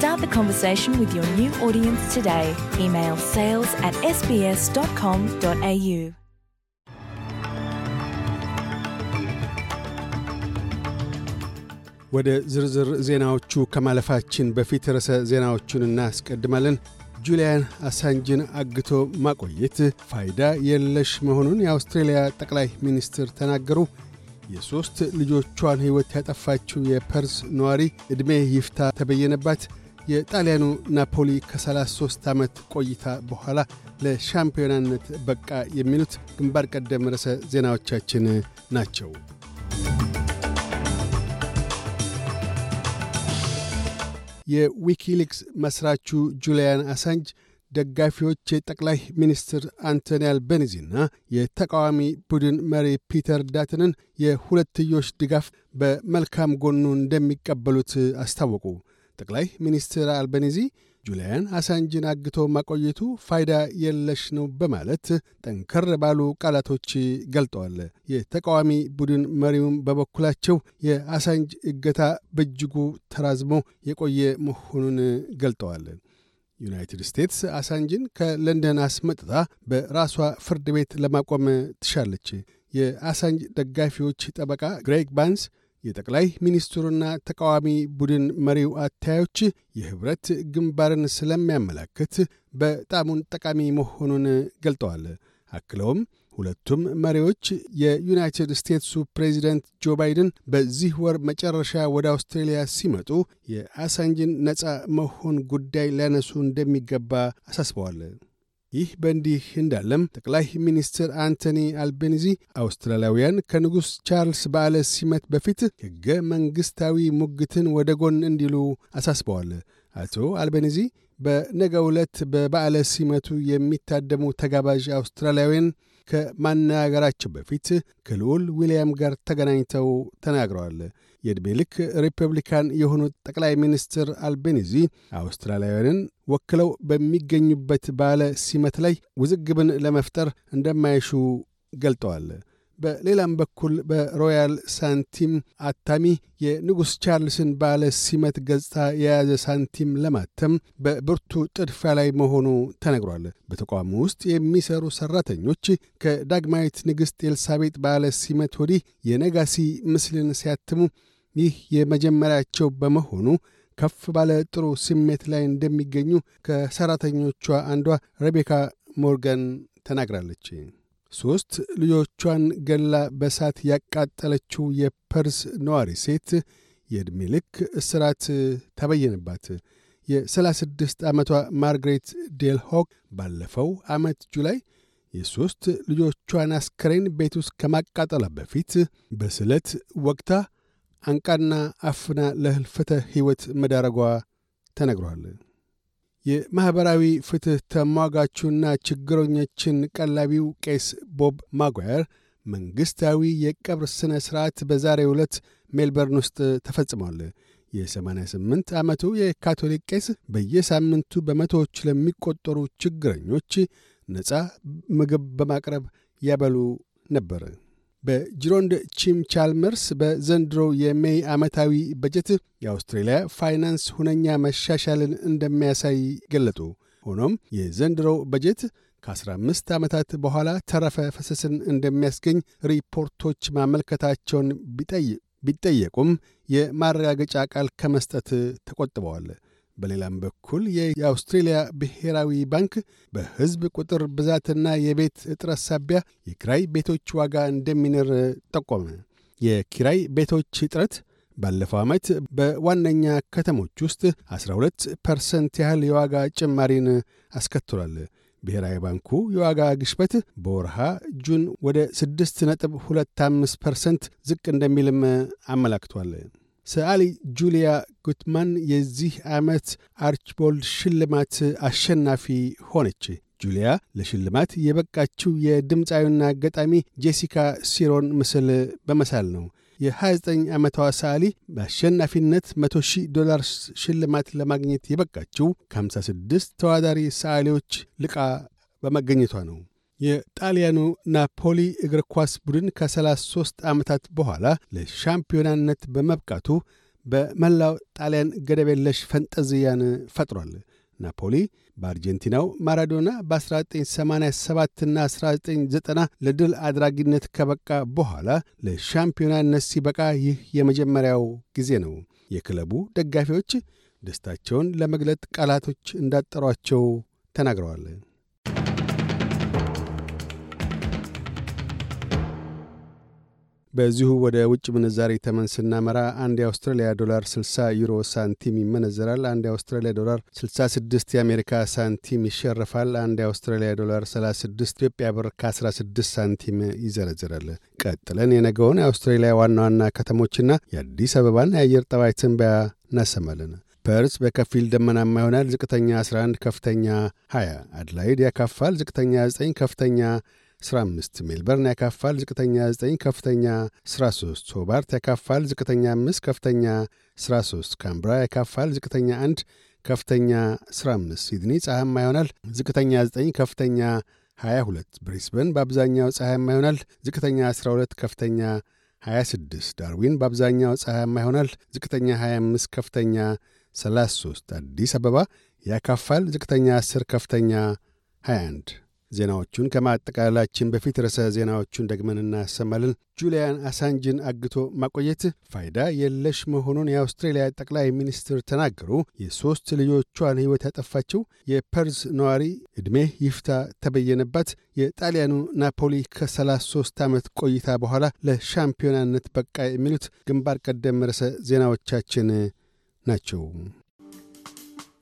Start the conversation with your new audience today. Email sales at sbs.com.au. ወደ ዝርዝር ዜናዎቹ ከማለፋችን በፊት ርዕሰ ዜናዎቹን እናስቀድማለን። ጁሊያን አሳንጅን አግቶ ማቆየት ፋይዳ የለሽ መሆኑን የአውስትሬልያ ጠቅላይ ሚኒስትር ተናገሩ። የሦስት ልጆቿን ሕይወት ያጠፋችው የፐርስ ነዋሪ ዕድሜ ይፍታ ተበየነባት። የጣሊያኑ ናፖሊ ከ33 ዓመት ቆይታ በኋላ ለሻምፒዮናነት በቃ የሚሉት ግንባር ቀደም ርዕሰ ዜናዎቻችን ናቸው። የዊኪሊክስ መስራቹ ጁሊያን አሳንጅ ደጋፊዎች የጠቅላይ ሚኒስትር አንቶኒ አልቤኒዚና የተቃዋሚ ቡድን መሪ ፒተር ዳትንን የሁለትዮሽ ድጋፍ በመልካም ጎኑ እንደሚቀበሉት አስታወቁ። ጠቅላይ ሚኒስትር አልቤኒዚ ጁሊያን አሳንጅን አግቶ ማቆየቱ ፋይዳ የለሽ ነው በማለት ጠንከር ባሉ ቃላቶች ገልጠዋል። የተቃዋሚ ቡድን መሪውም በበኩላቸው የአሳንጅ እገታ በእጅጉ ተራዝሞ የቆየ መሆኑን ገልጠዋል። ዩናይትድ ስቴትስ አሳንጅን ከለንደን አስመጥታ በራሷ ፍርድ ቤት ለማቆም ትሻለች። የአሳንጅ ደጋፊዎች ጠበቃ ግሬግ ባንስ የጠቅላይ ሚኒስትሩና ተቃዋሚ ቡድን መሪው አታዮች የኅብረት ግንባርን ስለሚያመላክት በጣሙን ጠቃሚ መሆኑን ገልጠዋል። አክለውም ሁለቱም መሪዎች የዩናይትድ ስቴትሱ ፕሬዚደንት ጆ ባይደን በዚህ ወር መጨረሻ ወደ አውስትሬልያ ሲመጡ የአሳንጅን ነፃ መሆን ጉዳይ ሊያነሱ እንደሚገባ አሳስበዋል። ይህ በእንዲህ እንዳለም ጠቅላይ ሚኒስትር አንቶኒ አልቤኒዚ አውስትራሊያውያን ከንጉሥ ቻርልስ በዓለ ሲመት በፊት ሕገ መንግሥታዊ ሙግትን ወደ ጎን እንዲሉ አሳስበዋል። አቶ አልቤኒዚ በነገ ዕለት በበዓለ ሲመቱ የሚታደሙ ተጋባዥ አውስትራሊያውያን ከማነጋገራቸው በፊት ከልዑል ዊልያም ጋር ተገናኝተው ተናግረዋል። የዕድሜ ልክ ሪፐብሊካን የሆኑት ጠቅላይ ሚኒስትር አልቤኒዚ አውስትራሊያውያንን ወክለው በሚገኙበት ባለ ሲመት ላይ ውዝግብን ለመፍጠር እንደማይሹ ገልጠዋል። በሌላም በኩል በሮያል ሳንቲም አታሚ የንጉሥ ቻርልስን ባለ ሲመት ገጽታ የያዘ ሳንቲም ለማተም በብርቱ ጥድፊያ ላይ መሆኑ ተነግሯል። በተቋሙ ውስጥ የሚሰሩ ሠራተኞች ከዳግማዊት ንግሥት ኤልሳቤጥ ባለ ሲመት ወዲህ የነጋሲ ምስልን ሲያትሙ ይህ የመጀመሪያቸው በመሆኑ ከፍ ባለ ጥሩ ስሜት ላይ እንደሚገኙ ከሠራተኞቿ አንዷ ሬቤካ ሞርጋን ተናግራለች። ሦስት ልጆቿን ገላ በሳት ያቃጠለችው የፐርስ ነዋሪ ሴት የዕድሜ ልክ እስራት ተበየነባት። የ36 ዓመቷ ማርግሬት ዴልሆክ ባለፈው ዓመት July የሦስት ልጆቿን አስከሬን ቤት ውስጥ ከማቃጠሏ በፊት በስለት ወግታ አንቃና አፍና ለህልፈተ ሕይወት መዳረጓ ተነግሯል። የማኅበራዊ ፍትሕ ተሟጋቹና ችግረኞችን ቀላቢው ቄስ ቦብ ማጓየር መንግሥታዊ የቀብር ሥነ ሥርዓት በዛሬ ዕለት ሜልበርን ውስጥ ተፈጽሟል። የ88 ዓመቱ የካቶሊክ ቄስ በየሳምንቱ በመቶዎች ለሚቆጠሩ ችግረኞች ነፃ ምግብ በማቅረብ ያበሉ ነበር። በጅሮንድ ጂም ቻልመርስ በዘንድሮ የ May ዓመታዊ በጀት የአውስትሬልያ ፋይናንስ ሁነኛ መሻሻልን እንደሚያሳይ ገለጡ። ሆኖም የዘንድሮው በጀት ከ15 ዓመታት በኋላ ተረፈ ፈሰስን እንደሚያስገኝ ሪፖርቶች ማመልከታቸውን ቢጠየቁም የማረጋገጫ ቃል ከመስጠት ተቆጥበዋል። በሌላም በኩል የአውስትሬልያ ብሔራዊ ባንክ በሕዝብ ቁጥር ብዛትና የቤት እጥረት ሳቢያ የኪራይ ቤቶች ዋጋ እንደሚንር ጠቆመ። የኪራይ ቤቶች እጥረት ባለፈው ዓመት በዋነኛ ከተሞች ውስጥ 12 ፐርሰንት ያህል የዋጋ ጭማሪን አስከትሏል። ብሔራዊ ባንኩ የዋጋ ግሽበት በወርሃ June ወደ 6 ነጥብ 25 ፐርሰንት ዝቅ እንደሚልም አመላክቷል። ሰዓሊ ጁሊያ ጉትማን የዚህ ዓመት አርችቦልድ ሽልማት አሸናፊ ሆነች። ጁሊያ ለሽልማት የበቃችው የድምፃዊና ገጣሚ ጄሲካ ሲሮን ምስል በመሳል ነው። የ29 ዓመቷ ሰዓሊ በአሸናፊነት 100 ሺህ ዶላር ሽልማት ለማግኘት የበቃችው ከ56 ተዋዳሪ ሰዓሊዎች ልቃ በመገኘቷ ነው። የጣሊያኑ ናፖሊ እግር ኳስ ቡድን ከ33 ዓመታት በኋላ ለሻምፒዮናነት በመብቃቱ በመላው ጣሊያን ገደብ የለሽ ፈንጠዝያን ፈጥሯል። ናፖሊ በአርጀንቲናው ማራዶና በ1987 ና 1990 ለድል አድራጊነት ከበቃ በኋላ ለሻምፒዮናነት ሲበቃ ይህ የመጀመሪያው ጊዜ ነው። የክለቡ ደጋፊዎች ደስታቸውን ለመግለጥ ቃላቶች እንዳጠሯቸው ተናግረዋል። በዚሁ ወደ ውጭ ምንዛሪ ተመን ስናመራ አንድ የአውስትራሊያ ዶላር 60 ዩሮ ሳንቲም ይመነዘራል። አንድ የአውስትራሊያ ዶላር 66 የአሜሪካ ሳንቲም ይሸርፋል። አንድ የአውስትራሊያ ዶላር 36 ኢትዮጵያ ብር ከ16 ሳንቲም ይዘረዝራል። ቀጥለን የነገውን የአውስትራሊያ ዋና ዋና ከተሞችና የአዲስ አበባን የአየር ጠባይ ትንበያ እናሰማለን። ፐርዝ በከፊል ደመናማ ይሆናል። ዝቅተኛ 11፣ ከፍተኛ 20። አድላይድ ያካፋል። ዝቅተኛ 9፣ ከፍተኛ 15 ሜልበርን ያካፋል። ዝቅተኛ 9 ከፍተኛ 13 ሆባርት ያካፋል። ዝቅተኛ 5 ከፍተኛ 13 ካንብራ ያካፋል። ዝቅተኛ 1 ከፍተኛ 15 ሲድኒ ፀሐያማ ይሆናል። ዝቅተኛ 9 ከፍተኛ 22 ብሪስበን በአብዛኛው ፀሐያማ ይሆናል። ዝቅተኛ 12 ከፍተኛ 26 ዳርዊን በአብዛኛው ፀሐያማ ይሆናል። ዝቅተኛ 25 ከፍተኛ 33 አዲስ አበባ ያካፋል። ዝቅተኛ 10 ከፍተኛ 21 ዜናዎቹን ከማጠቃላላችን በፊት ርዕሰ ዜናዎቹን ደግመን እናሰማለን። ጁሊያን አሳንጅን አግቶ ማቆየት ፋይዳ የለሽ መሆኑን የአውስትሬልያ ጠቅላይ ሚኒስትር ተናገሩ። የሦስት ልጆቿን ሕይወት ያጠፋችው የፐርዝ ነዋሪ ዕድሜ ይፍታ ተበየነባት። የጣሊያኑ ናፖሊ ከ33 ዓመት ቆይታ በኋላ ለሻምፒዮናነት በቃ። የሚሉት ግንባር ቀደም ርዕሰ ዜናዎቻችን ናቸው።